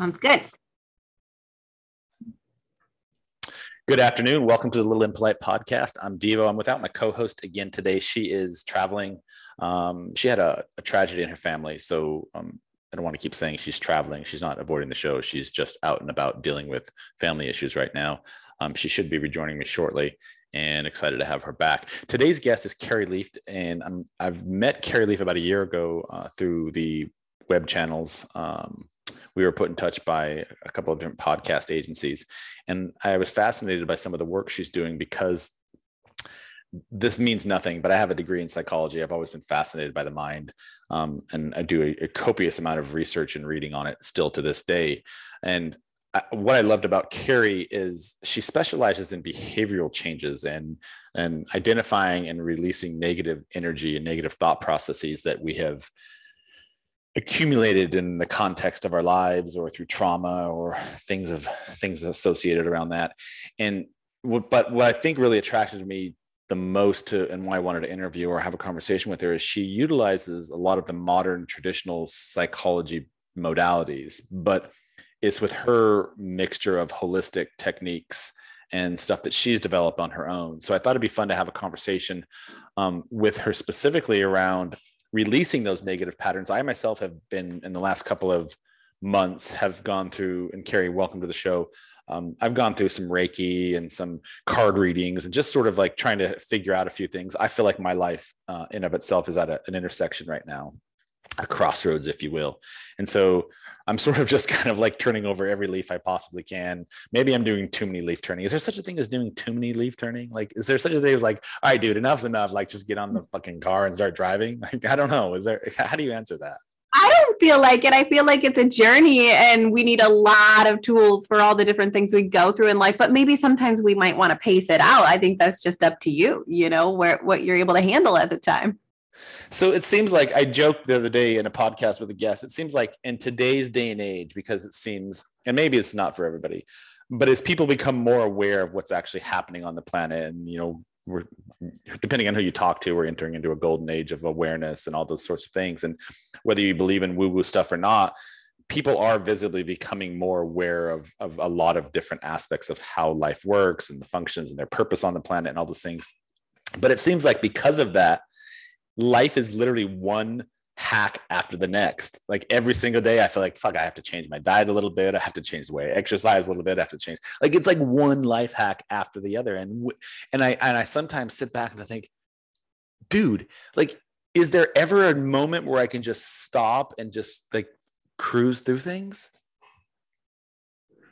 Sounds good. Good afternoon. Welcome to the Little Impolite podcast. I'm Devo. I'm without my co-host again today. She is traveling. Um, she had a, a, tragedy in her family, so um, I don't want to keep saying she's traveling. She's not avoiding the show. She's just out and about dealing with family issues right now. Um, she should be rejoining me shortly and excited to have her back. Today's guest is Carrie Leaf, and i have met Carrie Leaf about a year ago uh, through the web channels um, we were put in touch by a couple of different podcast agencies. And I was fascinated by some of the work she's doing because this means nothing, but I have a degree in psychology. I've always been fascinated by the mind. Um, and I do a, a, copious amount of research and reading on it still to this day. And I, what I loved about Carrie is she specializes in behavioral changes and and identifying and releasing negative energy and negative thought processes that we have accumulated in the context of our lives or through trauma or things of things associated around that. And but what i think really attracted me the most to and why i wanted to interview or have a conversation with her is she utilizes a lot of the modern traditional psychology modalities but it's with her mixture of holistic techniques and stuff that she's developed on her own. So i thought it'd be fun to have a conversation um, with her specifically around releasing those negative patterns. I myself have been in the last couple of months have gone through and Carrie, welcome to the show. Um, I've gone through some Reiki and some card readings and just sort of like trying to figure out a few things. I feel like my life uh, in of itself is at a, an intersection right now, a crossroads, if you will. And so I'm sort of just kind of like turning over every leaf I possibly can. Maybe I'm doing too many leaf turning. Is there such a thing as doing too many leaf turning? Like, is there such a thing as like, all right, dude, enough's enough. Like, just get on the fucking car and start driving. Like, I don't know. Is there? How do you answer that? I don't feel like it. I feel like it's a journey and we need a lot of tools for all the different things we go through in life. But maybe sometimes we might want to pace it out. I think that's just up to you, you know, where what you're able to handle at the time. So it seems like I joked the other day in a podcast with a guest. It seems like in today's day and age, because it seems, and maybe it's not for everybody, but as people become more aware of what's actually happening on the planet, and you know, we're depending on who you talk to, we're entering into a golden age of awareness and all those sorts of things. And whether you believe in woo-woo stuff or not, people are visibly becoming more aware of, of a lot of different aspects of how life works and the functions and their purpose on the planet and all those things. But it seems like because of that, life is literally one hack after the next. Like every single day, I feel like, fuck, I have to change my diet a little bit. I have to change the way I exercise a little bit. I have to change. Like it's like one life hack after the other. And and I and I sometimes sit back and I think, dude, like, is there ever a moment where I can just stop and just like cruise through things?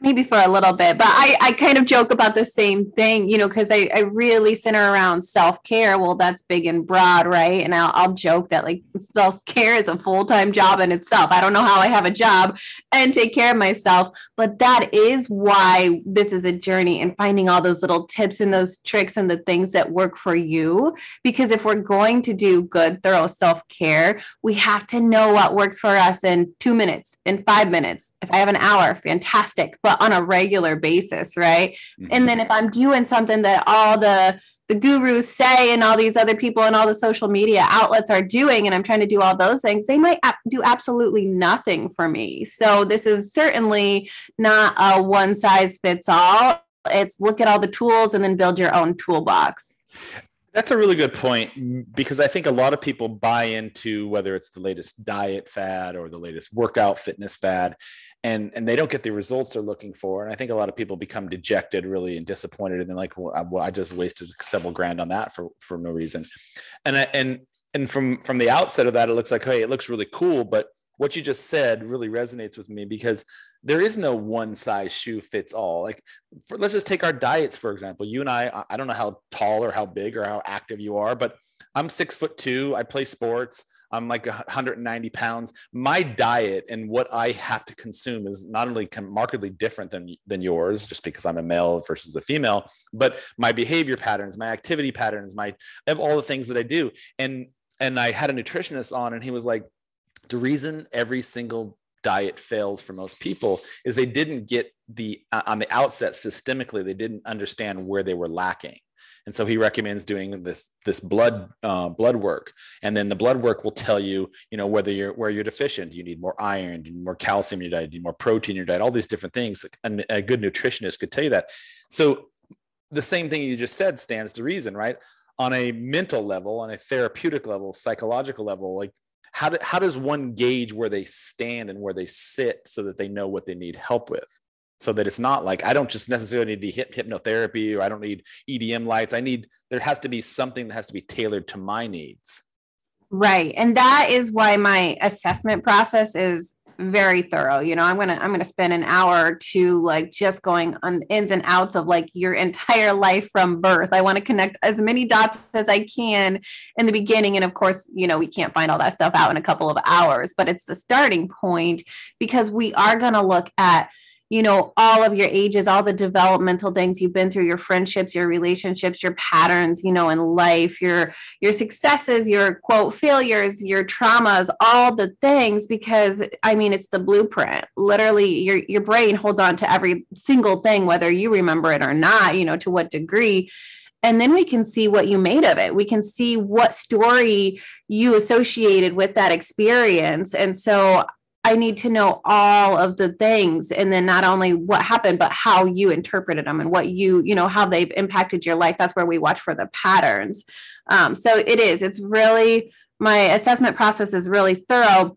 Maybe for a little bit but i i kind of joke about the same thing you know because I, I really center around self-care. Well that's big and broad right? And i'll, I'll joke that like self-care is a full-time job in itself. I don't know how i have a job and take care of myself but that is why this is a journey and finding all those little tips and those tricks and the things that work for you. Because if we're going to do good thorough self-care we have to know what works for us in two minutes in five minutes. If i have an hour fantastic but on a regular basis, right? Mm-hmm. And then if I'm doing something that all the the gurus say and all these other people and all the social media outlets are doing and i'm trying to do all those things they might do absolutely nothing for me so this is certainly not a one size fits all it's look at all the tools and then build your own toolbox that's a really good point because I think a lot of people buy into whether it's the latest diet fad or the latest workout fitness fad and and they don't get the results they're looking for. And i think a lot of people become dejected really and disappointed and they're like well I, well, I just wasted several grand on that for for no reason. And I, and and from from the outset of that it looks like hey it looks really cool but what you just said really resonates with me because there is no one size shoe fits all. Like for, let's just take our diets for example. You and i i don't know how tall or how big or how active you are but i'm six foot two. I play sports I'm like 190 pounds. My diet and what I have to consume is not only markedly different than than yours, just because I'm a male versus a female, but my behavior patterns, my activity patterns, my all the things that I do. And and I had a nutritionist on, and he was like, the reason every single diet fails for most people is they didn't get the uh, on the outset systemically they didn't understand where they were lacking and so he recommends doing this this blood uh, blood work. And then the blood work will tell you you know whether you're where you're deficient. You need more iron you need more calcium in your diet you need more protein in your diet all these different things. And a good nutritionist could tell you that. So the same thing you just said stands to reason right? On a mental level on a therapeutic level psychological level like how, do, how does one gauge where they stand and where they sit so that they know what they need help with so that it's not like I don't just necessarily need to hip, hypnotherapy or I don't need EDM lights. I need there has to be something that has to be tailored to my needs. Right. And that is why my assessment process is very thorough. You know, I'm gonna I'm gonna spend an hour or two like just going on ins and outs of like your entire life from birth. I want to connect as many dots as I can in the beginning. And of course, you know, we can't find all that stuff out in a couple of hours, but it's the starting point because we are gonna look at you know all of your ages all the developmental things you've been through your friendships your relationships your patterns you know in life your your successes your quote failures your traumas all the things because i mean it's the blueprint. Literally your your brain holds on to every single thing whether you remember it or not you know to what degree. And then we can see what you made of it. We can see what story you associated with that experience. And so I need to know all of the things and then not only what happened, but how you interpreted them and what you, you know, how they've impacted your life. That's where we watch for the patterns. Um, so it is, it's really, my assessment process is really thorough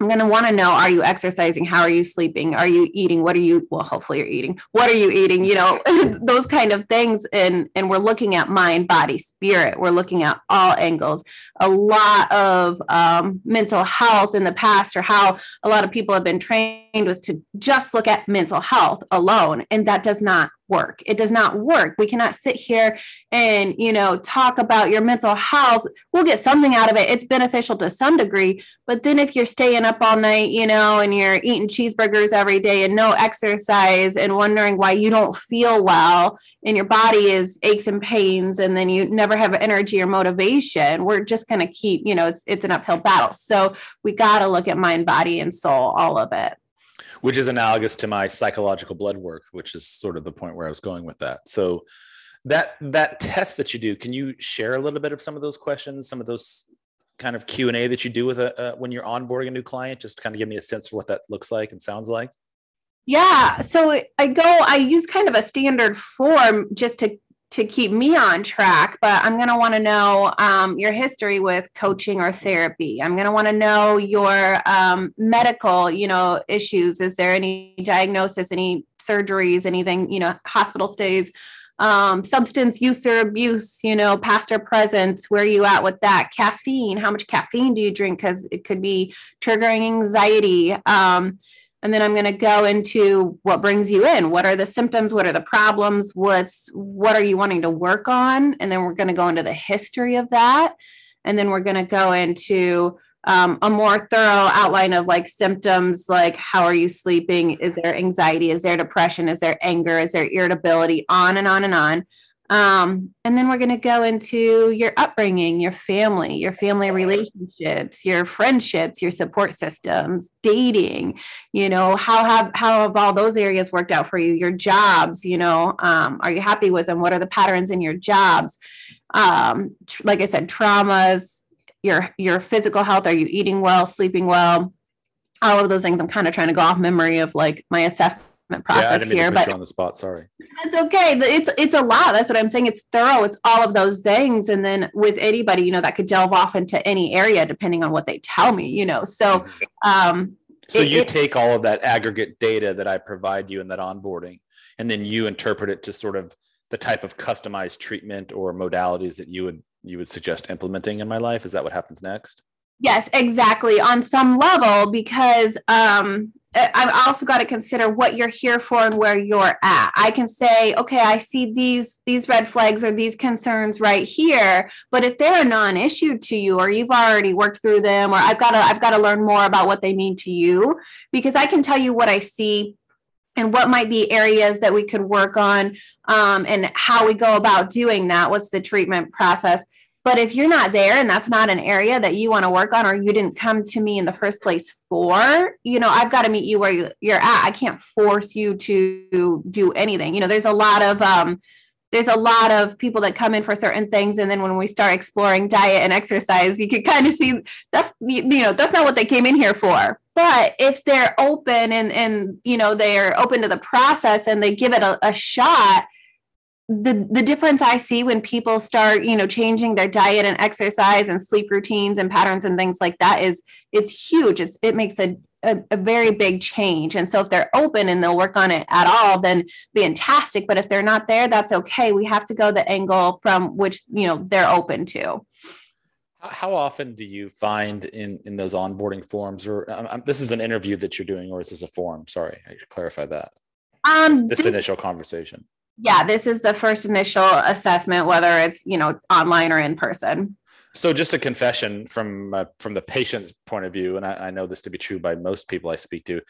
I'm going to want to know are you exercising? How are you sleeping? Are you eating? What are you well, hopefully you're eating. What are you eating? You know, those kind of things and and we're looking at mind, body, spirit. We're looking at all angles. A lot of um, mental health in the past or how a lot of people have been trained was to just look at mental health alone and that does not work. It does not work. We cannot sit here and, you know, talk about your mental health. We'll get something out of it. It's beneficial to some degree. But then if you're staying up all night, you know, and you're eating cheeseburgers every day and no exercise and wondering why you don't feel well and your body is aches and pains and then you never have energy or motivation, we're just going to keep, you know, it's, it's an uphill battle. So we got to look at mind, body, and soul, all of it which is analogous to my psychological blood work, which is sort of the point where I was going with that. So that that test that you do, can you share a little bit of some of those questions, some of those kind of Q and A that you do with a when you're onboarding a new client, just to kind of give me a sense for what that looks like and sounds like? Yeah, so I go, I use kind of a standard form just to to keep me on track, but I'm going to want to know um, your history with coaching or therapy. I'm going to want to know your um, medical, you know, issues. Is there any diagnosis, any surgeries, anything, you know, hospital stays, um, substance use or abuse, you know, past or present? Where are you at with that? Caffeine. How much caffeine do you drink? Because it could be triggering anxiety. And then i'm going to go into what brings you in. What are the symptoms? What are the problems? What's what are you wanting to work on? And then we're going to go into the history of that. And then we're going to go into um, a more thorough outline of like symptoms like how are you sleeping? Is there anxiety? Is there depression? Is there anger? Is there irritability? On and on and on um, and then we're going to go into your upbringing, your family, your family relationships, your friendships, your support systems, dating, you know, how have how have all those areas worked out for you? Your jobs, you know, um, are you happy with them? What are the patterns in your jobs? Um, tr- like I said, traumas, your your physical health, are you eating well, sleeping well? All of those things. I'm kind of trying to go off memory of like my assessment process yeah, here, but on the spot. Sorry, that's okay. It's it's a lot. That's what I'm saying. It's thorough. It's all of those things, and then with anybody, you know, that could delve off into any area depending on what they tell me. You know, so. Mm-hmm. um so it, you it, take all of that aggregate data that I provide you in that onboarding, and then you interpret it to sort of the type of customized treatment or modalities that you would you would suggest implementing in my life. Is that what happens next? Yes, exactly. On some level, because um, I've also got to consider what you're here for and where you're at. I can say, okay, I see these these red flags or these concerns right here, but if they're a non-issue to you, or you've already worked through them, or I've got to I've got to learn more about what they mean to you, because I can tell you what I see and what might be areas that we could work on um, and how we go about doing that. What's the treatment process? But if you're not there and that's not an area that you want to work on or you didn't come to me in the first place for, you know, I've got to meet you where you're at. I can't force you to do anything. You know, there's a lot of um there's a lot of people that come in for certain things and then when we start exploring diet and exercise you can kind of see that's you know that's not what they came in here for but if they're open and and you know they're open to the process and they give it a, a shot the the difference I see when people start, you know, changing their diet and exercise and sleep routines and patterns and things like that is it's huge. It's it makes a a, a, very big change. And so if they're open and they'll work on it at all, then fantastic. But if they're not there, that's okay. We have to go the angle from which, you know, they're open to. How often do you find in, in those onboarding forms or um, this is an interview that you're doing or is this a forum? Sorry, I should clarify that. Um, this, this initial conversation. Yeah, this is the first initial assessment, whether it's, you know, online or in person. So, just a confession from uh, from the patient's point of view, and I, I, know this to be true by most people I speak to.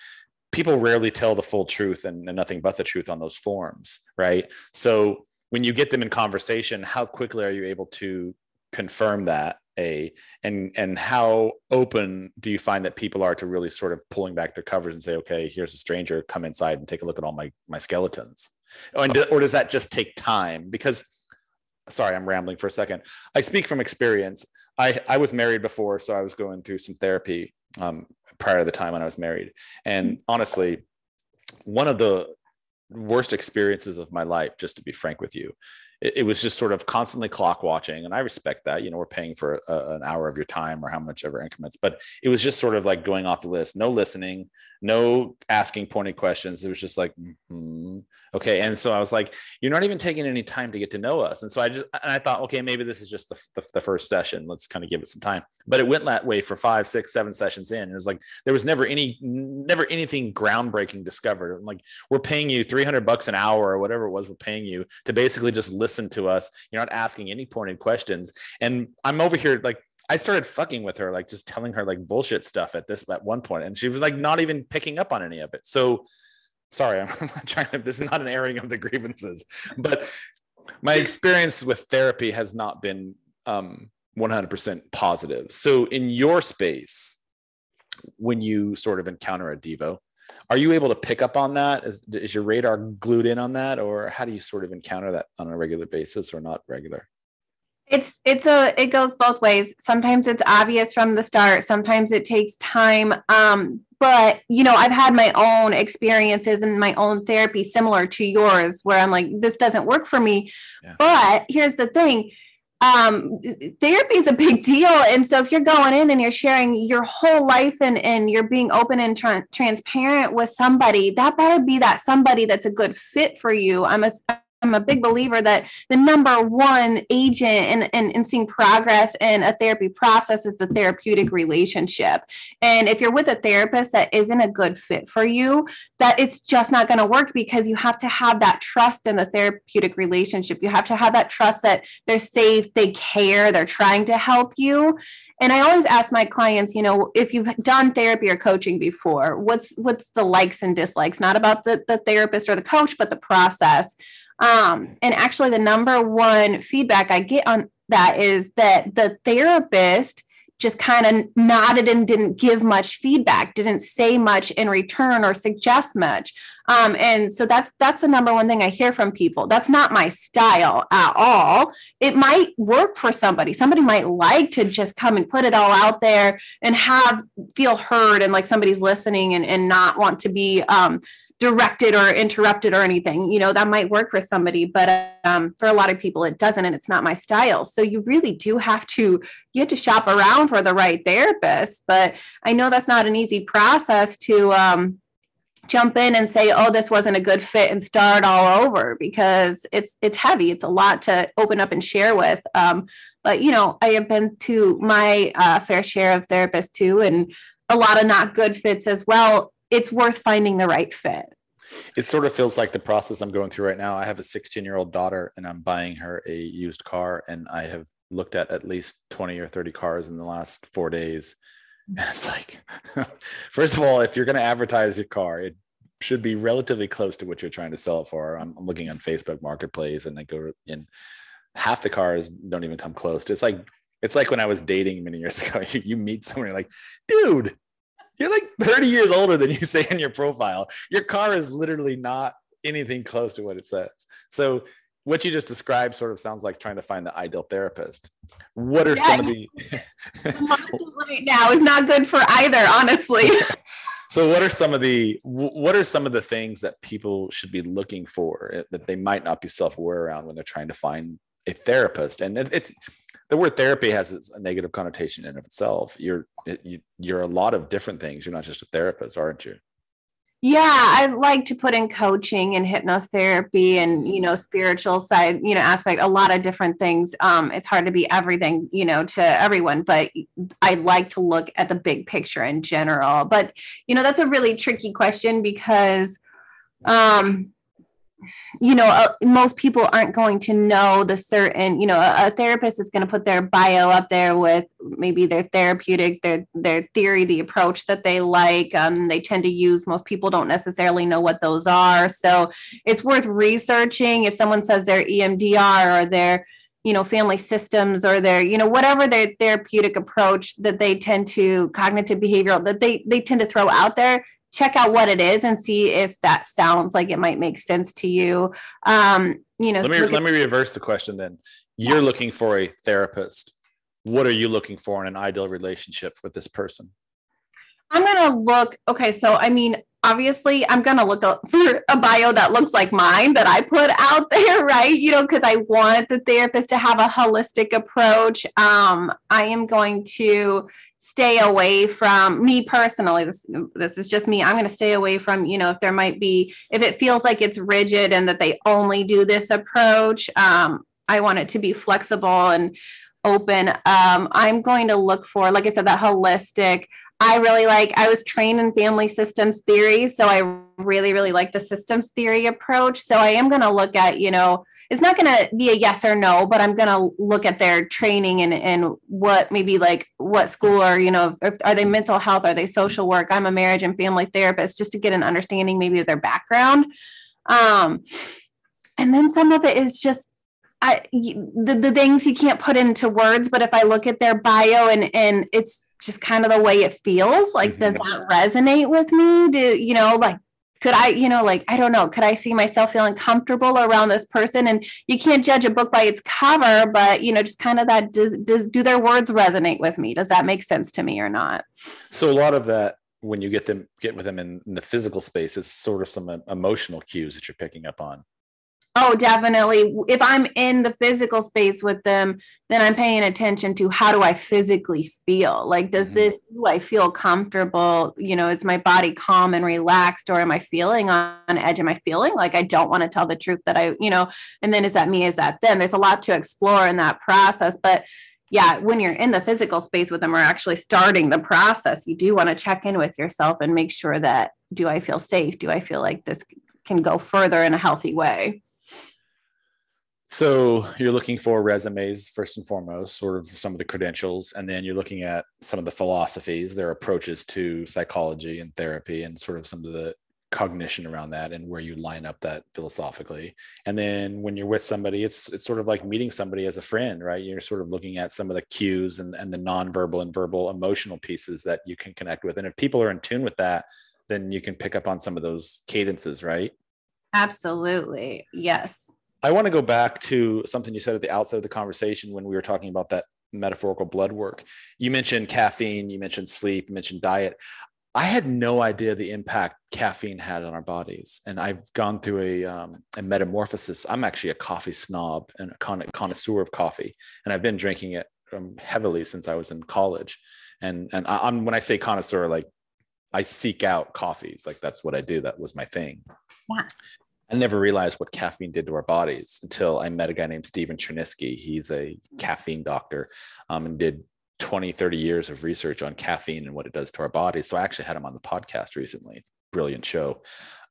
People rarely tell the full truth and, and nothing but the truth on those forms, right? So, when you get them in conversation, how quickly are you able to confirm that? A and and how open do you find that people are to really sort of pulling back their covers and say, okay, here's a stranger, come inside and take a look at all my my skeletons, or, or does that just take time? Because sorry, I'm rambling for a second. I speak from experience. I, I was married before, so I was going through some therapy um, prior to the time when I was married. And honestly, one of the worst experiences of my life, just to be frank with you, it, it, was just sort of constantly clock watching and i respect that you know we're paying for a, an hour of your time or how much ever increments but it was just sort of like going off the list no listening no asking pointed questions. It was just like mm-hmm. okay and so i was like you're not even taking any time to get to know us. And so i just and i thought okay maybe this is just the, the, the first session. Let's kind of give it some time. But it went that way for five six seven sessions in it was like there was never any never anything groundbreaking discovered. I'm like we're paying you 300 bucks an hour or whatever it was we're paying you to basically just listen to us. You're not asking any pointed questions. And I'm over here like I started fucking with her, like just telling her like bullshit stuff at this at one point, and she was like not even picking up on any of it. So sorry, I'm, trying to. This is not an airing of the grievances, but my experience with therapy has not been um, 100% positive. So in your space, when you sort of encounter a Devo, are you able to pick up on that? Is, is your radar glued in on that, or how do you sort of encounter that on a regular basis or not regular? It's it's a it goes both ways. Sometimes it's obvious from the start. Sometimes it takes time. Um, but you know, I've had my own experiences and my own therapy similar to yours, where I'm like, this doesn't work for me. Yeah. But here's the thing: um, therapy is a big deal. And so if you're going in and you're sharing your whole life and, and you're being open and tra- transparent with somebody, that better be that somebody that's a good fit for you. I'm a, I'm a big believer that the number one agent in, in, in, seeing progress in a therapy process is the therapeutic relationship. And if you're with a therapist that isn't a good fit for you, that it's just not going to work because you have to have that trust in the therapeutic relationship. You have to have that trust that they're safe, they care, they're trying to help you. And I always ask my clients, you know, if you've done therapy or coaching before, what's what's the likes and dislikes, not about the, the therapist or the coach, but the process um, and actually, the number one feedback I get on that is that the therapist just kind of nodded and didn't give much feedback, didn't say much in return or suggest much. Um, and so that's that's the number one thing I hear from people. That's not my style at all. It might work for somebody. Somebody might like to just come and put it all out there and have feel heard and like somebody's listening and, and not want to be um, directed or interrupted or anything you know that might work for somebody but um, for a lot of people it doesn't and it's not my style. So you really do have to you have to shop around for the right therapist but i know that's not an easy process to um, jump in and say oh this wasn't a good fit and start all over because it's it's heavy. It's a lot to open up and share with um, but you know i have been to my uh, fair share of therapists too and a lot of not good fits as well it's worth finding the right fit. It sort of feels like the process I'm going through right now. I have a 16 year old daughter and I'm buying her a used car, and I have looked at at least 20 or 30 cars in the last four days. Mm. And it's like, first of all, if you're going to advertise your car, it should be relatively close to what you're trying to sell it for. I'm, I'm looking on Facebook Marketplace, and I go in. Half the cars don't even come close. It's like it's like when I was dating many years ago. You, you meet someone, you're like, dude, you're like 30 years older than you say in your profile. Your car is literally not anything close to what it says. So what you just described sort of sounds like trying to find the ideal therapist. What are yeah, some of the right now is not good for either, honestly. so what are some of the what are some of the things that people should be looking for eh, that they might not be self-aware around when they're trying to find a therapist? And it's the word therapy has a negative connotation in of itself. You're you, you're a lot of different things. You're not just a therapist, aren't you? Yeah, I like to put in coaching and hypnotherapy and you know spiritual side, you know aspect, a lot of different things. Um, it's hard to be everything, you know, to everyone, but I like to look at the big picture in general. But you know, that's a really tricky question because um you know, uh, most people aren't going to know the certain, you know, a, a therapist is going to put their bio up there with maybe their therapeutic, their their theory, the approach that they like. Um, they tend to use. Most people don't necessarily know what those are, so it's worth researching. If someone says their EMDR or their you know family systems or their you know whatever their therapeutic approach that they tend to cognitive behavioral that they they tend to throw out there check out what it is and see if that sounds like it might make sense to you. Um, you know, let me let me reverse the question then. You're yeah. looking for a therapist. What are you looking for in an ideal relationship with this person? I'm gonna look. Okay, so I mean, obviously, I'm gonna look up for a bio that looks like mine that I put out there, right? You know, because I want the therapist to have a holistic approach. Um, I am going to stay away from me personally this this is just me i'm going to stay away from you know if there might be if it feels like it's rigid and that they only do this approach um, i want it to be flexible and open. Um, i'm going to look for like i said that holistic i really like i was trained in family systems theory so i really really like the systems theory approach. So i am going to look at you know it's not going to be a yes or no, but I'm going to look at their training and, and what maybe like what school or, you know, are they mental health? Are they social work? I'm a marriage and family therapist just to get an understanding maybe of their background. Um, and then some of it is just I, the, the things you can't put into words, but if I look at their bio and, and it's just kind of the way it feels, like, mm-hmm. does that resonate with me? Do, you know, like, could I, you know, like, I don't know, could I see myself feeling comfortable around this person? And you can't judge a book by its cover, but, you know, just kind of that, does, does, do their words resonate with me? Does that make sense to me or not? So a lot of that, when you get them, get with them in, in the physical space, is sort of some uh, emotional cues that you're picking up on. Oh, definitely. If I'm in the physical space with them, then I'm paying attention to how do I physically feel? Like, does mm-hmm. this, do I feel comfortable? You know, is my body calm and relaxed, or am I feeling on edge? Am I feeling like I don't want to tell the truth that I, you know, and then is that me? Is that them? There's a lot to explore in that process. But yeah, when you're in the physical space with them or actually starting the process, you do want to check in with yourself and make sure that do I feel safe? Do I feel like this can go further in a healthy way? So you're looking for resumes first and foremost, sort of some of the credentials, and then you're looking at some of the philosophies, their approaches to psychology and therapy, and sort of some of the cognition around that and where you line up that philosophically. And then when you're with somebody, it's it's sort of like meeting somebody as a friend, right? You're sort of looking at some of the cues and, and the nonverbal and verbal emotional pieces that you can connect with. And if people are in tune with that, then you can pick up on some of those cadences, right? Absolutely. Yes. I want to go back to something you said at the outset of the conversation when we were talking about that metaphorical blood work. You mentioned caffeine, you mentioned sleep, you mentioned diet. I had no idea the impact caffeine had on our bodies. And I've gone through a, um, a metamorphosis. I'm actually a coffee snob and a con- connoisseur of coffee. And I've been drinking it um, heavily since I was in college. And, and I, am when I say connoisseur, like I seek out coffees. Like that's what I do. That was my thing. Yeah. I never realized what caffeine did to our bodies until I met a guy named Stephen Cherniske. He's a caffeine doctor um, and did 20, 30 years of research on caffeine and what it does to our bodies. So I actually had him on the podcast recently. Brilliant show.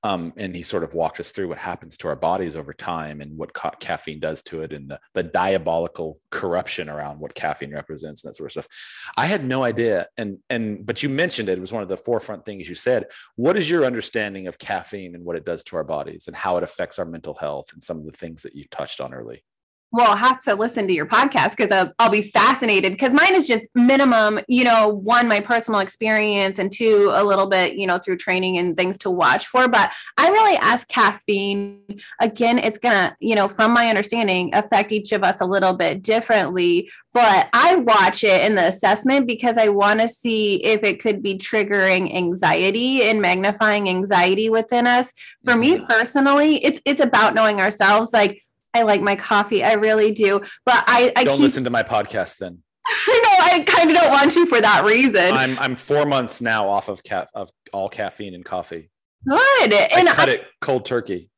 Um, and he sort of walked us through what happens to our bodies over time and what ca- caffeine does to it and the, the diabolical corruption around what caffeine represents and that sort of stuff. I had no idea. And, and, but you mentioned it, it was one of the forefront things you said. What is your understanding of caffeine and what it does to our bodies and how it affects our mental health and some of the things that you touched on early? Well, I'll have to listen to your podcast because I'll, I'll, be fascinated. Because mine is just minimum, you know, one, my personal experience, and two, a little bit, you know, through training and things to watch for. But I really ask caffeine. Again, it's going to, you know, from my understanding, affect each of us a little bit differently. But I watch it in the assessment because I want to see if it could be triggering anxiety and magnifying anxiety within us. For me mm-hmm. personally, it's it's about knowing ourselves. Like I like my coffee. I really do. But I, I don't keep, listen to my podcast then. I know I kind of don't want to for that reason. I'm I'm four months now off of ca- of all caffeine and coffee. Good. And I cut I, it cold turkey.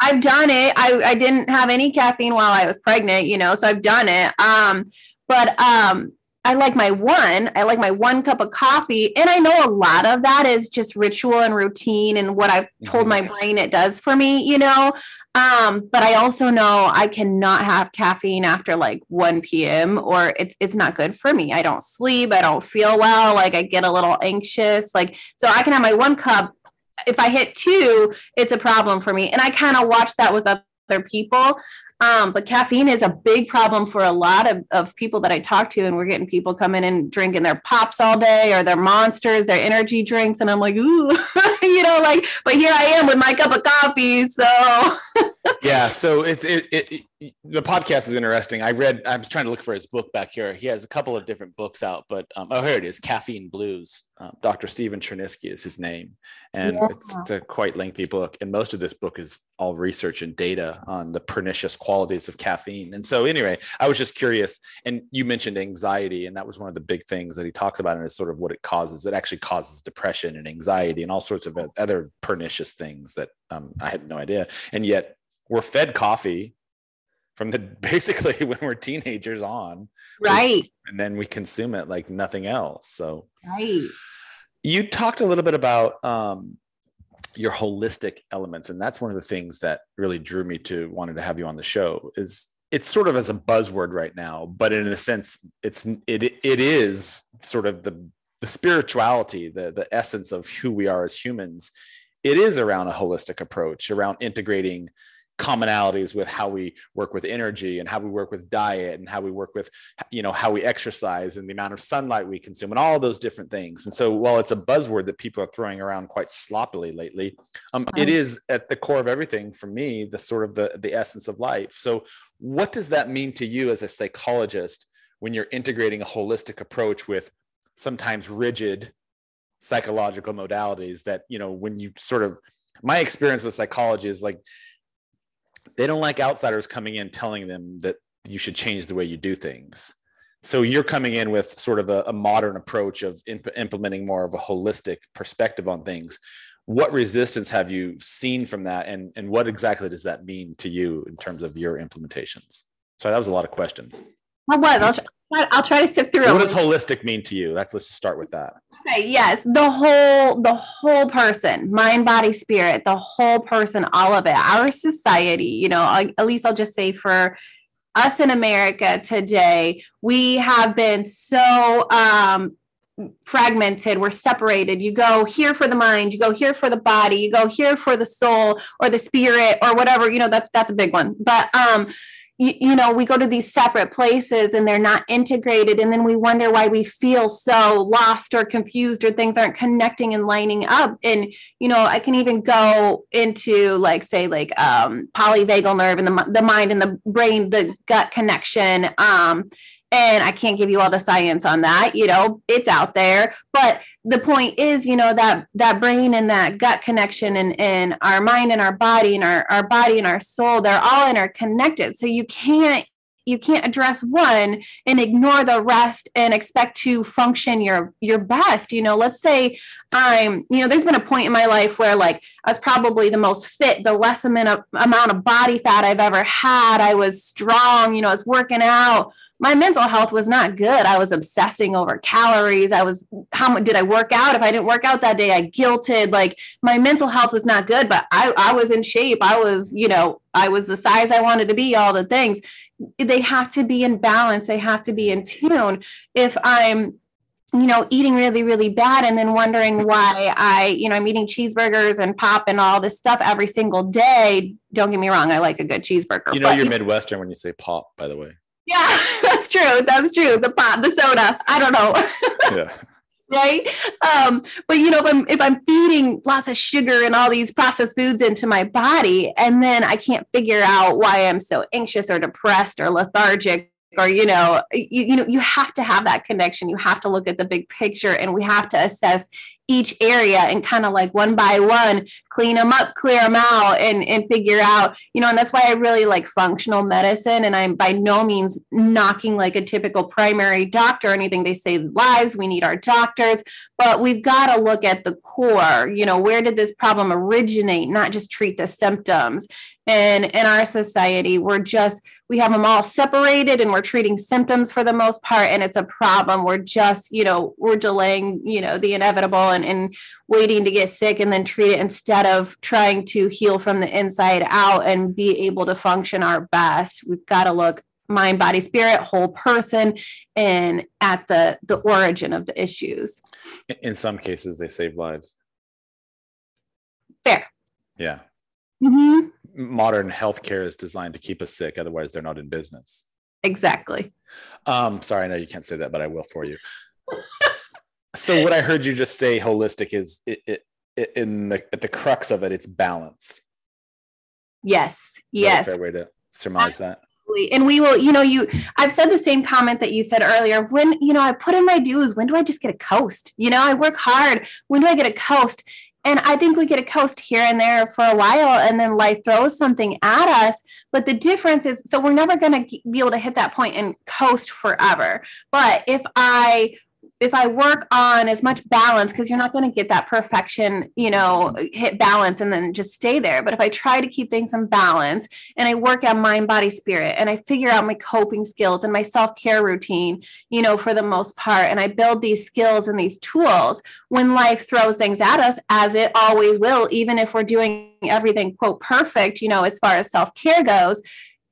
I've done it. I, I didn't have any caffeine while I was pregnant, you know, so I've done it. Um, but um I like my one, I like my one cup of coffee. And I know a lot of that is just ritual and routine and what I've told my brain it does for me, you know. Um, but I also know I cannot have caffeine after like 1 p.m. or it's it's not good for me. I don't sleep, I don't feel well, like I get a little anxious. Like so I can have my one cup. If I hit two, it's a problem for me. And I kind of watch that with other people. Um, but caffeine is a big problem for a lot of, of people that I talk to, and we're getting people coming and drinking their pops all day or their monsters, their energy drinks, and I'm like, ooh, you know, like, but here I am with my cup of coffee. So yeah, so it's it, it, it, the podcast is interesting. I read. I was trying to look for his book back here. He has a couple of different books out, but um, oh, here it is, Caffeine Blues. Um, Dr. Stephen Cherniske is his name, and yeah. it's, it's, a quite lengthy book. And most of this book is all research and data on the pernicious qualities of caffeine. And so, anyway, I was just curious. And you mentioned anxiety, and that was one of the big things that he talks about, and it's sort of what it causes. It actually causes depression and anxiety and all sorts of other pernicious things that um, I had no idea. And yet we're fed coffee from the basically when we're teenagers on right and then we consume it like nothing else so right you talked a little bit about um, your holistic elements. And that's one of the things that really drew me to wanting to have you on the show is it's sort of as a buzzword right now but in a sense it's it it is sort of the the spirituality the the essence of who we are as humans. It is around a holistic approach around integrating commonalities with how we work with energy and how we work with diet and how we work with you know how we exercise and the amount of sunlight we consume and all those different things. And so while it's a buzzword that people are throwing around quite sloppily lately um, it is at the core of everything for me the sort of the the essence of life. So what does that mean to you as a psychologist when you're integrating a holistic approach with sometimes rigid psychological modalities that you know when you sort of my experience with psychology is like they don't like outsiders coming in telling them that you should change the way you do things. So you're coming in with sort of a, a modern approach of imp- implementing more of a holistic perspective on things. What resistance have you seen from that and, and what exactly does that mean to you in terms of your implementations? So that was a lot of questions I was. I'll try, I'll try to sift through. What does holistic mean to you? That's let's just start with that. Okay, yes, the whole the whole person, mind, body, spirit, the whole person, all of it. Our society, you know, at least I'll just say for us in America today, we have been so um fragmented we're separated you go here for the mind you go here for the body you go here for the soul or the spirit or whatever you know that that's a big one but um you, you, know we go to these separate places and they're not integrated and then we wonder why we feel so lost or confused or things aren't connecting and lining up. And you know i can even go into like say like um polyvagal nerve and the, the mind and the brain the gut connection um and I can't give you all the science on that, you know, it's out there. But the point is, you know, that that brain and that gut connection and, and our mind and our body and our, our body and our soul, they're all interconnected. So you can't you can't address one and ignore the rest and expect to function your your best you know let's say i'm you know there's been a point in my life where like i was probably the most fit the less amount of amount of body fat i've ever had i was strong you know i was working out my mental health was not good. I was obsessing over calories. I was, how much did I work out? If I didn't work out that day, I guilted. Like my mental health was not good, but I, I was in shape. I was, you know, I was the size I wanted to be, all the things. They have to be in balance. They have to be in tune. If I'm you know, eating really, really bad and then wondering why I, you know, I'm eating cheeseburgers and pop and all this stuff every single day. Don't get me wrong, I like a good cheeseburger. You know, but, you're Midwestern when you say pop, by the way. Yeah, that's true. That's true. The pot, the soda. I don't know. yeah. right um but you know if i'm if i'm feeding lots of sugar and all these processed foods into my body and then i can't figure out why i'm so anxious or depressed or lethargic or you know you, you know you have to have that connection. You have to look at the big picture and we have to assess each area and kind of like one by one clean them up clear them out and and figure out you know and that's why i really like functional medicine and i'm by no means knocking like a typical primary doctor or anything. They save lives. We need our doctors. But we've got to look at the core. You know where did this problem originate? Not just treat the symptoms. And in our society we're just we have them all separated and we're treating symptoms for the most part and it's a problem. We're just you know we're delaying you know the inevitable and, and waiting to get sick and then treat it instead of trying to heal from the inside out and be able to function our best. We've got to look mind body spirit whole person and at the the origin of the issues. In some cases they save lives. Fair. Yeah. Mm-hmm modern healthcare is designed to keep us sick otherwise they're not in business. Exactly. Um sorry i know you can't say that but i will for you. So what i heard you just say holistic is it, it, it in the at the crux of it it's balance. Yes yes. fair way to surmise that? And we will you know you i've said the same comment that you said earlier. When you know i put in my dues when do i just get a coast? You know i work hard. When do i get a coast and I think we get a coast here and there for a while, and then life throws something at us. But the difference is, so we're never going to be able to hit that point and coast forever. But if I if I work on as much balance, because you're not going to get that perfection, you know, hit balance and then just stay there. But if I try to keep things in balance and I work on mind, body, spirit, and I figure out my coping skills and my self care routine, you know, for the most part, and I build these skills and these tools, when life throws things at us, as it always will, even if we're doing everything, quote, perfect, you know, as far as self care goes,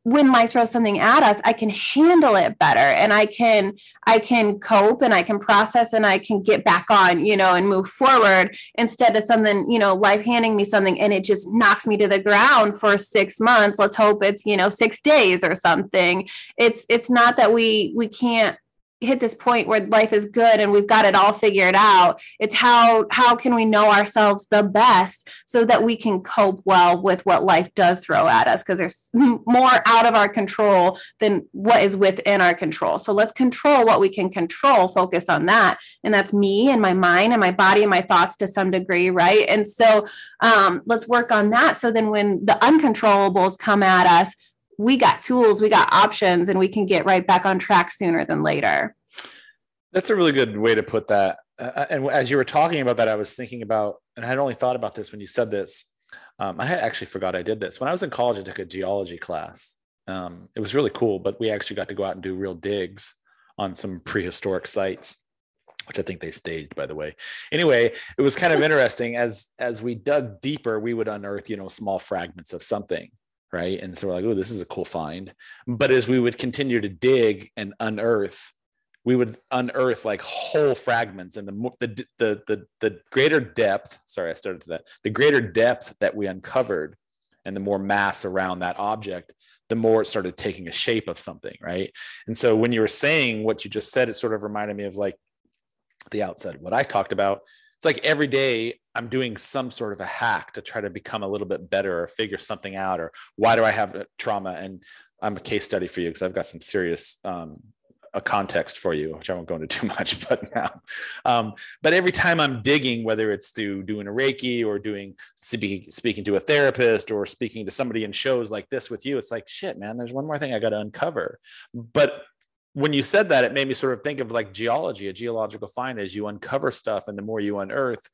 when life throws something at us i can handle it better and i can i can cope and i can process and i can get back on you know and move forward instead of something you know life handing me something and it just knocks me to the ground for six months. Let's hope it's you know six days or something. It's it's not that we we can't hit this point where life is good and we've got it all figured out it's how how can we know ourselves the best so that we can cope well with what life does throw at us? Because there's more out of our control than what is within our control. So let's control what we can control focus on that. And that's me and my mind and my body and my thoughts to some degree right? And so um, let's work on that. So then when the uncontrollables come at us we got tools, we got options, and we can get right back on track sooner than later. That's a really good way to put that. Uh, uh and as you were talking about that, I was thinking about, and I had only thought about this when you said this. Um, I actually forgot I did this. When I was in college, I took a geology class. Um, it was really cool, but we actually got to go out and do real digs on some prehistoric sites which I think they staged, by the way. Anyway, it was kind of interesting as as we dug deeper, we would unearth, you know, small fragments of something right? And so we're like, oh, this is a cool find. But as we would continue to dig and unearth, we would unearth like whole fragments, and the the the the, the greater depth. Sorry, I started to that. The greater depth that we uncovered, and the more mass around that object, the more it started taking a shape of something, right? And so when you were saying what you just said, it sort of reminded me of like the outset. What I talked about it's like every day I'm doing some sort of a hack to try to become a little bit better or figure something out or why do I have trauma? And I'm a case study for you because I've got some serious um, a context for you, which I won't go into too much, but now. Um, but every time I'm digging, whether it's through doing a Reiki or doing speaking to a therapist or speaking to somebody in shows like this with you, it's like shit, man. There's one more thing I got to uncover. But when you said that, it made me sort of think of like geology, a geological find as you uncover stuff and the more you unearth,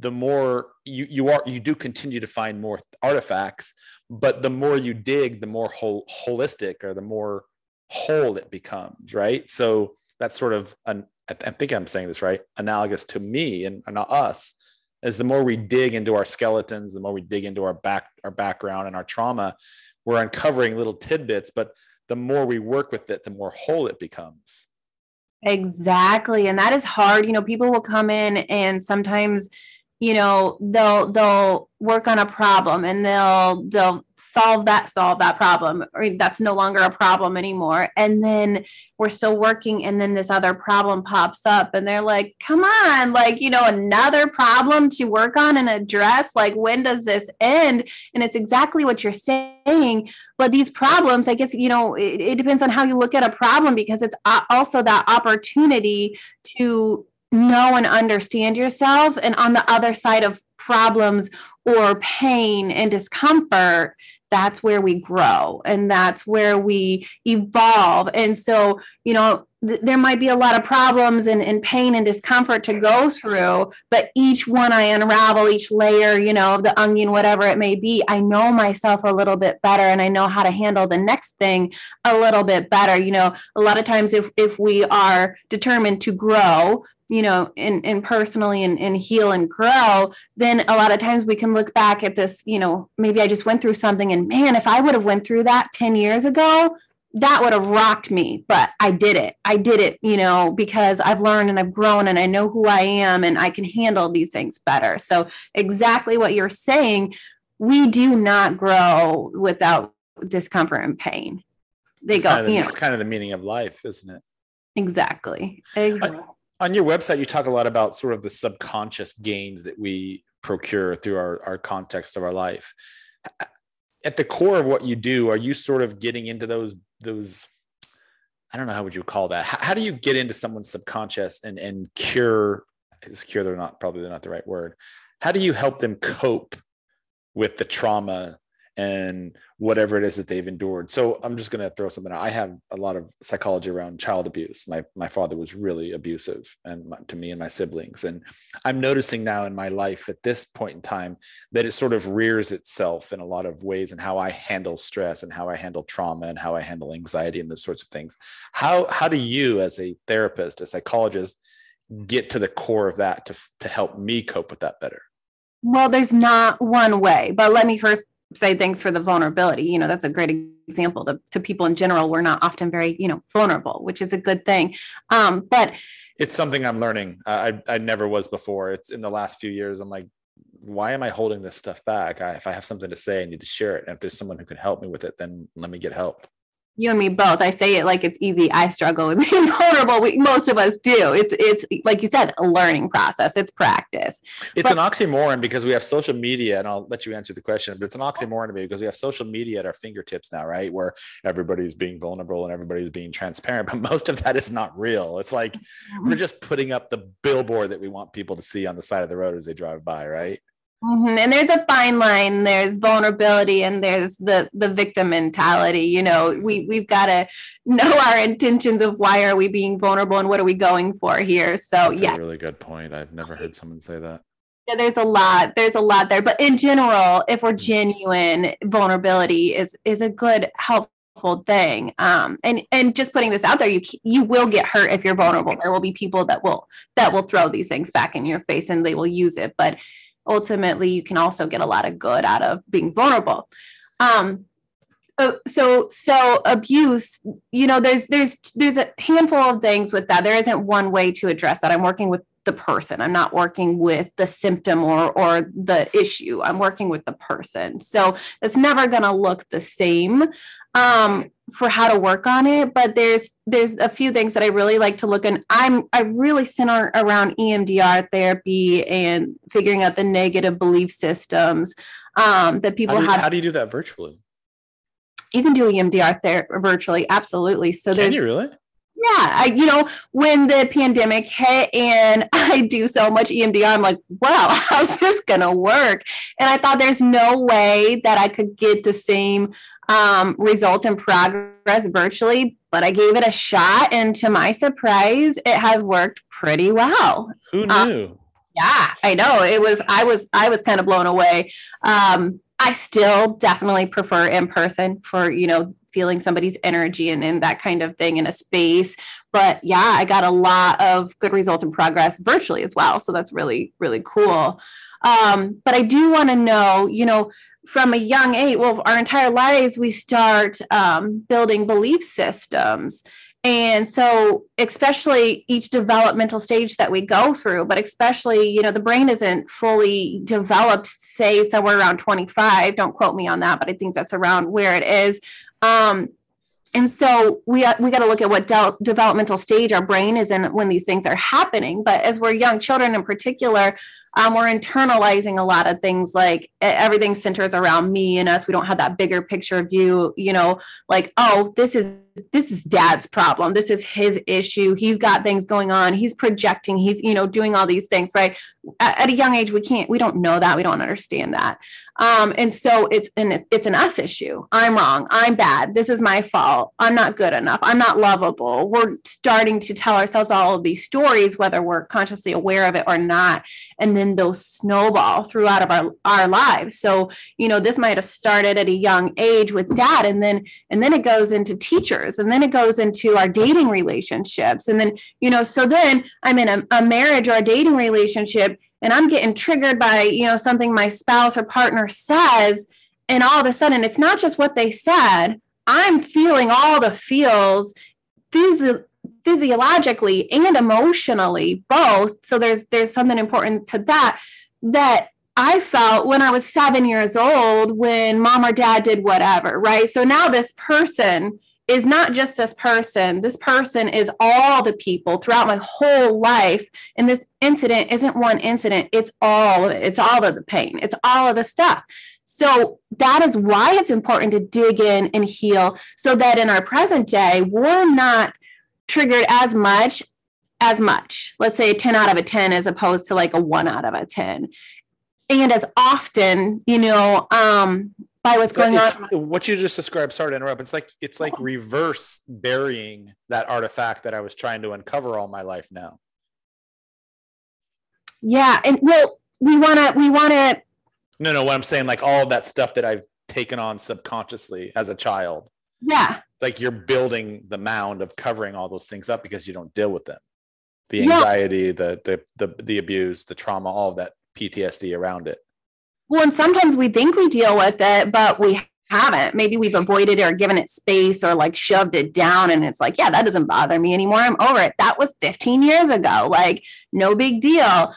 the more you, you are, you do continue to find more artifacts, but the more you dig, the more whole, holistic or the more whole it becomes. Right. So that's sort of an, I think I'm saying this right, analogous to me and not us is the more we dig into our skeletons, the more we dig into our back, our background and our trauma, we're uncovering little tidbits, but the more we work with it, the more whole it becomes. Exactly. And that is hard. You know, people will come in and sometimes, you know, they'll they'll work on a problem and they'll they'll solve that solve that problem or that's no longer a problem anymore. And then we're still working and then this other problem pops up and they're like come on like you know another problem to work on and address? Like when does this end? And it's exactly what you're saying but these problems i guess you know it, it depends on how you look at a problem because it's uh, also that opportunity to know and understand yourself and on the other side of problems or pain and discomfort that's where we grow and that's where we evolve. And so, you know, th- there might be a lot of problems and, and pain and discomfort to go through, but each one I unravel, each layer, you know, of the onion, whatever it may be, I know myself a little bit better and I know how to handle the next thing a little bit better. You know, a lot of times if if we are determined to grow, you know, and, and personally and, and heal and grow, then a lot of times we can look back at this, you know, maybe I just went through something and man, if I would have went through that 10 years ago, that would have rocked me, but I did it. I did it, you know, because I've learned and I've grown and I know who I am and I can handle these things better. So exactly what you're saying, we do not grow without discomfort and pain. They it's go, kind of, you know, kind of the meaning of life, isn't it? Exactly. exactly on your website you talk a lot about sort of the subconscious gains that we procure through our, our context of our life. At the core of what you do are you sort of getting into those those i don't know how would you call that? How, how do you get into someone's subconscious and and cure is cure they're not probably they're not the right word. How do you help them cope with the trauma and whatever it is that they've endured. So I'm just going to throw something out. I have a lot of psychology around child abuse. My my father was really abusive and my, to me and my siblings and I'm noticing now in my life at this point in time that it sort of rears itself in a lot of ways and how I handle stress and how I handle trauma and how I handle anxiety and those sorts of things. How how do you as a therapist, a psychologist get to the core of that to to help me cope with that better? Well, there's not one way, but let me first say thanks for the vulnerability you know that's a great example to, to people in general. We're not often very you know vulnerable which is a good thing. Um, but it's something i'm learning. I, I never was before. It's in the last few years i'm like why am i holding this stuff back? I, if i have something to say i need to share it. And if there's someone who can help me with it then let me get help you and me both. I say it like it's easy. I struggle with being vulnerable. We, most of us do. It's it's like you said, a learning process. It's practice. It's but, an oxymoron because we have social media, and I'll let you answer the question. But it's an oxymoron to me because we have social media at our fingertips now, right? Where everybody's being vulnerable and everybody's being transparent, but most of that is not real. It's like we're mm-hmm. just putting up the billboard that we want people to see on the side of the road as they drive by, right? Mm-hmm. And there's a fine line. There's vulnerability, and there's the the victim mentality. You know, we we've got to know our intentions of why are we being vulnerable and what are we going for here. So That's yeah, really good point. I've never heard someone say that. Yeah, there's a lot. There's a lot there, but in general, if we're mm. genuine, vulnerability is is a good helpful thing. Um, and and just putting this out there, you you will get hurt if you're vulnerable. There will be people that will that will throw these things back in your face and they will use it, but ultimately you can also get a lot of good out of being vulnerable. Um, uh, so so abuse you know there's there's there's a handful of things with that. There isn't one way to address that. I'm working with the person. I'm not working with the symptom or or the issue. I'm working with the person. So it's never going to look the same um, for how to work on it but there's there's a few things that i really like to look and i'm i really center around emdr therapy and figuring out the negative belief systems um, that people how have how do you do that virtually? You can do emdr therapy virtually absolutely. So can there's you really yeah, I, you know, when the pandemic hit and I do so much EMDR, I'm like, wow, how's this gonna work? And I thought there's no way that I could get the same um, results and progress virtually, but I gave it a shot, and to my surprise, it has worked pretty well. Who uh, knew? Um, yeah, I know. It was. I was. I was kind of blown away. Um, I still definitely prefer in person for you know feeling somebody's energy and, and that kind of thing in a space. But yeah, I got a lot of good results and progress virtually as well. So that's really really cool. Um, but I do want to know, you know, from a young age, well, our entire lives, we start um, building belief systems. And so especially each developmental stage that we go through but especially you know the brain isn't fully developed say somewhere around 25 don't quote me on that but i think that's around where it is. Um, and so we we got to look at what de- developmental stage our brain is in when these things are happening but as we're young children in particular um, we're internalizing a lot of things like everything centers around me and us we don't have that bigger picture view you know like oh this is this is dad's problem this is his issue he's got things going on he's projecting he's you know doing all these things right at, at a young age we can't we don't know that we don't understand that um, and so it's an it's an us issue. I'm wrong. I'm bad. This is my fault. I'm not good enough. I'm not lovable. We're starting to tell ourselves all of these stories, whether we're consciously aware of it or not, and then those snowball throughout of our our lives. So you know, this might have started at a young age with dad, and then and then it goes into teachers, and then it goes into our dating relationships, and then you know, so then I'm in a, a marriage or a dating relationship and I'm getting triggered by, you know, something my spouse or partner says. And all of a sudden, it's not just what they said. I'm feeling all the feels physio- physiologically and emotionally, both. So there's there's something important to that that I felt when I was seven years old when mom or dad did whatever, right? So now this person is not just this person. This person is all the people throughout my whole life. And this incident isn't one incident, it's all of it. It's all of the pain, it's all of the stuff. So that is why it's important to dig in and heal so that in our present day, we're not triggered as much as much. Let's say a 10 out of a 10 as opposed to like a 1 out of a 10. And as often, you know, um, by what's going on. What you just described, sorry to interrupt. It's like it's like reverse burying that artifact that I was trying to uncover all my life now. Yeah, and well, we want to we want to. No, no. What I'm saying, like all that stuff that I've taken on subconsciously as a child. Yeah. Like you're building the mound of covering all those things up because you don't deal with them. The anxiety, yeah. the the the the abuse, the trauma, all of that PTSD around it. Well, and sometimes we think we deal with it, but we haven't. Maybe we've avoided it or given it space or like shoved it down. And it's like, yeah, that doesn't bother me anymore. I'm over it. That was 15 years ago. Like, no big deal.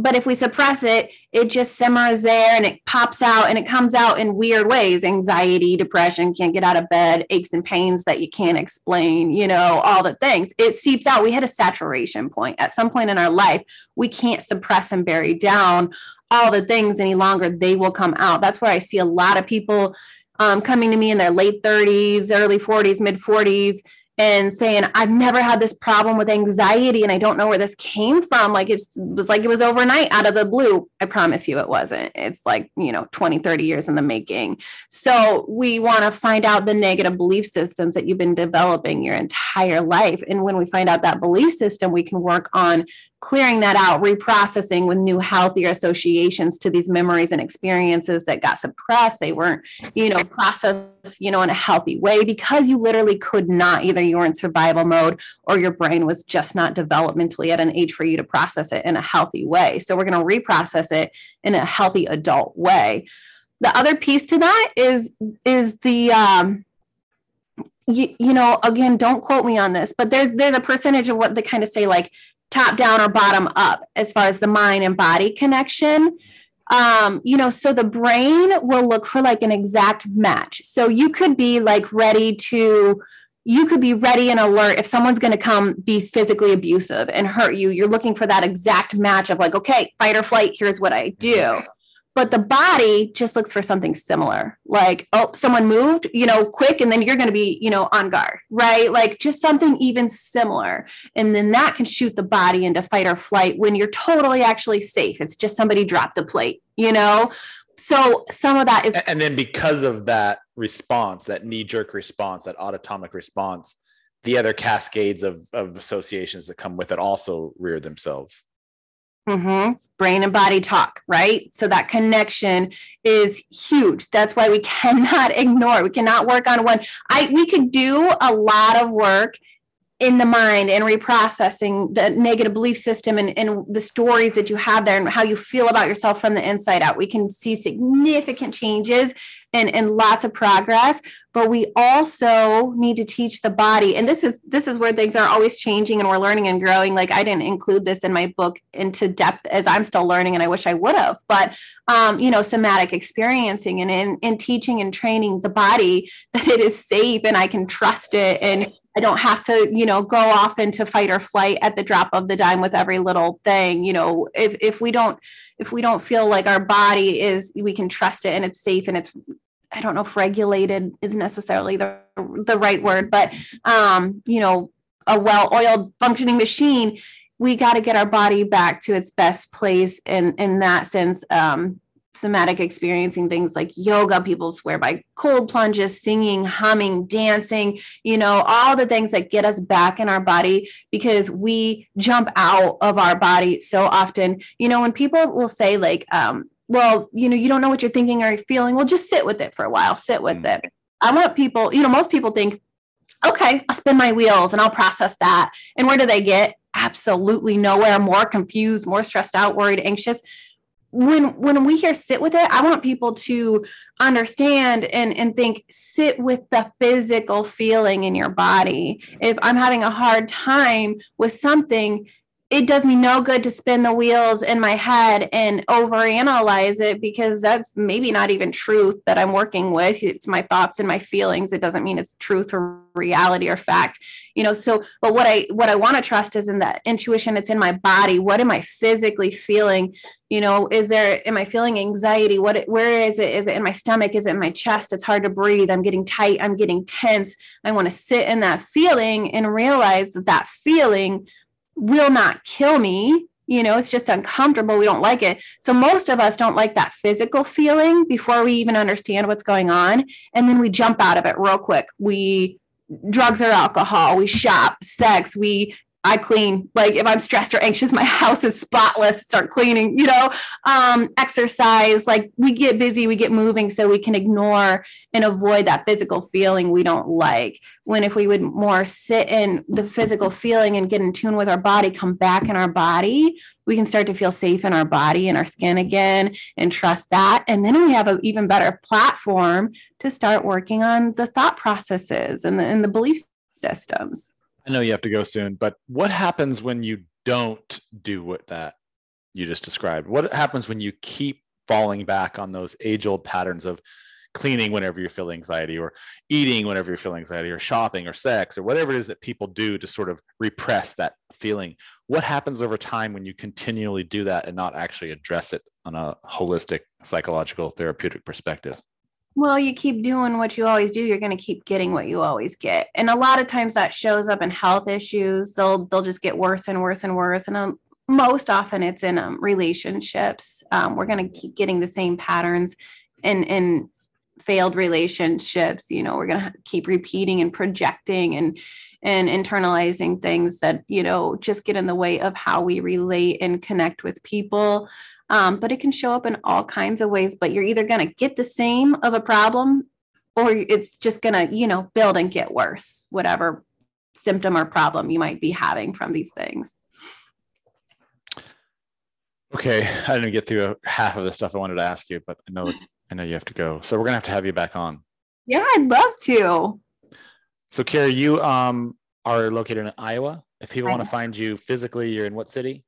But if we suppress it, it just simmers there and it pops out and it comes out in weird ways anxiety, depression, can't get out of bed, aches and pains that you can't explain, you know, all the things. It seeps out. We hit a saturation point. At some point in our life, we can't suppress and bury down all the things any longer, they will come out. That's where I see a lot of people um, coming to me in their late 30s, early 40s, mid 40s, and saying, I've never had this problem with anxiety and I don't know where this came from. Like it was like it was overnight out of the blue. I promise you it wasn't. It's like, you know, 20, 30 years in the making. So we want to find out the negative belief systems that you've been developing your entire life. And when we find out that belief system, we can work on clearing that out, reprocessing with new healthier associations to these memories and experiences that got suppressed. They weren't, you know, processed, you know, in a healthy way because you literally could not either you were in survival mode or your brain was just not developmentally at an age for you to process it in a healthy way. So we're going to reprocess it in a healthy adult way. The other piece to that is is the um you, you know again don't quote me on this but there's there's a percentage of what they kind of say like top down or bottom up as far as the mind and body connection um, you know, so the brain will look for like an exact match. So you could be like ready to, you could be ready and alert if someone's going to come be physically abusive and hurt you. You're looking for that exact match of like, okay, fight or flight, here's what I do but the body just looks for something similar. Like oh someone moved you know quick and then you're going to be you know on guard right? Like just something even similar. And then that can shoot the body into fight or flight when you're totally actually safe. It's just somebody dropped a plate you know? So some of that is and then because of that response that knee jerk response that autonomic response the other cascades of, of associations that come with it also rear themselves Mm-hmm. Brain and body talk, right? So that connection is huge. That's why we cannot ignore. We cannot work on one. I we could do a lot of work in the mind and reprocessing the negative belief system and, and the stories that you have there and how you feel about yourself from the inside out. We can see significant changes and, and lots of progress, but we also need to teach the body. And this is this is where things are always changing and we're learning and growing. Like I didn't include this in my book into depth as I'm still learning and I wish I would have, but um, you know, somatic experiencing and in, in teaching and training the body that it is safe and I can trust it and I don't have to, you know, go off into fight or flight at the drop of the dime with every little thing. You know, if if we don't if we don't feel like our body is we can trust it and it's safe and it's I don't know if regulated is necessarily the the right word, but um, you know, a well-oiled functioning machine, we got to get our body back to its best place in in that sense. Um, somatic experiencing things like yoga people swear by cold plunges singing humming dancing you know all the things that get us back in our body because we jump out of our body so often. You know when people will say like um well you know you don't know what you're thinking or feeling well just sit with it for a while sit with mm. it. I want people you know most people think okay i'll spin my wheels and i'll process that. And where do they get? Absolutely nowhere more confused more stressed out worried anxious when when we hear sit with it i want people to understand and and think sit with the physical feeling in your body. If i'm having a hard time with something it does me no good to spin the wheels in my head and overanalyze it because that's maybe not even truth that I'm working with. It's my thoughts and my feelings. It doesn't mean it's truth or reality or fact. You know, so but what I what I want to trust is in that intuition, it's in my body. What am I physically feeling? You know, is there am I feeling anxiety? What where is it? Is it in my stomach? Is it in my chest? It's hard to breathe. I'm getting tight. I'm getting tense. I want to sit in that feeling and realize that that feeling will not kill me. You know, it's just uncomfortable. We don't like it. So, most of us don't like that physical feeling before we even understand what's going on. And then we jump out of it real quick. We drugs or alcohol, we shop, sex, we I clean. Like if I'm stressed or anxious, my house is spotless. Start cleaning, you know. Um, exercise, like we get busy, we get moving, so we can ignore and avoid that physical feeling we don't like. When if we would more sit in the physical feeling and get in tune with our body, come back in our body, we can start to feel safe in our body and our skin again and trust that. And then we have an even better platform to start working on the thought processes and the, and the belief systems. I know you have to go soon, but what happens when you don't do what that you just described? What happens when you keep falling back on those age old patterns of cleaning whenever you feel anxiety or eating whenever you feel anxiety or shopping or sex or whatever it is that people do to sort of repress that feeling what happens over time when you continually do that and not actually address it on a holistic psychological therapeutic perspective well, you keep doing what you always do, you're going to keep getting what you always get. And a lot of times that shows up in health issues. They'll they'll just get worse and worse and worse. And um, most often it's in um, relationships. Um, we're going to keep getting the same patterns and in failed relationships. You know, we're going to keep repeating and projecting and and internalizing things that you know just get in the way of how we relate and connect with people um, but it can show up in all kinds of ways but you're either going to get the same of a problem or it's just going to you know build and get worse whatever symptom or problem you might be having from these things okay i didn't get through half of the stuff i wanted to ask you but i know i know you have to go so we're going to have to have you back on yeah i'd love to so carrie you um, are located in iowa if people want to find you physically you're in what city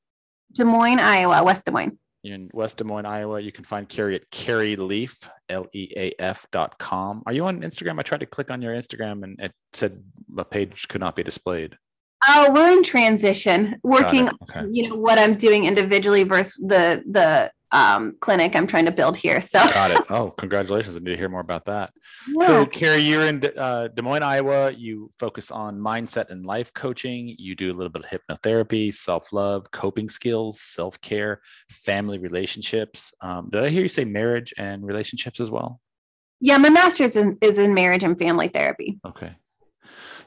des moines iowa west des moines You're in West Des Moines, Iowa. You can find Carrie at Carrie Leaf, L E A F dot com. Are you on Instagram? I tried to click on your Instagram and it said a page could not be displayed. Oh, we're in transition, working, okay. you know, what I'm doing individually versus the the um, clinic I'm trying to build here. So got it. Oh, congratulations! I need to hear more about that. Yeah. So, Carrie, you're in uh, Des Moines, Iowa. You focus on mindset and life coaching. You do a little bit of hypnotherapy, self love, coping skills, self care, family relationships. Um, did I hear you say marriage and relationships as well? Yeah, my master's in, is in marriage and family therapy. Okay,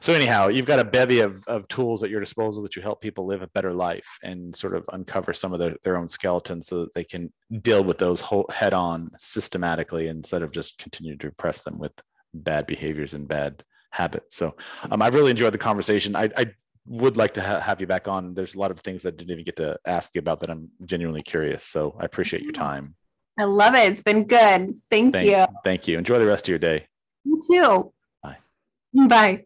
so anyhow you've got a bevy of, of tools at your disposal that you help people live a better life and sort of uncover some of their, their own skeletons so that they can deal with those whole head on systematically instead of just continue to repress them with bad behaviors and bad habits so um, i've really enjoyed the conversation I, I would like to ha- have you back on. There's a lot of things that I didn't even get to ask you about that I'm genuinely curious. So I appreciate your time. I love it. It's been good. Thank, Thank you. Thank you. Enjoy the rest of your day. You too. Bye. Bye.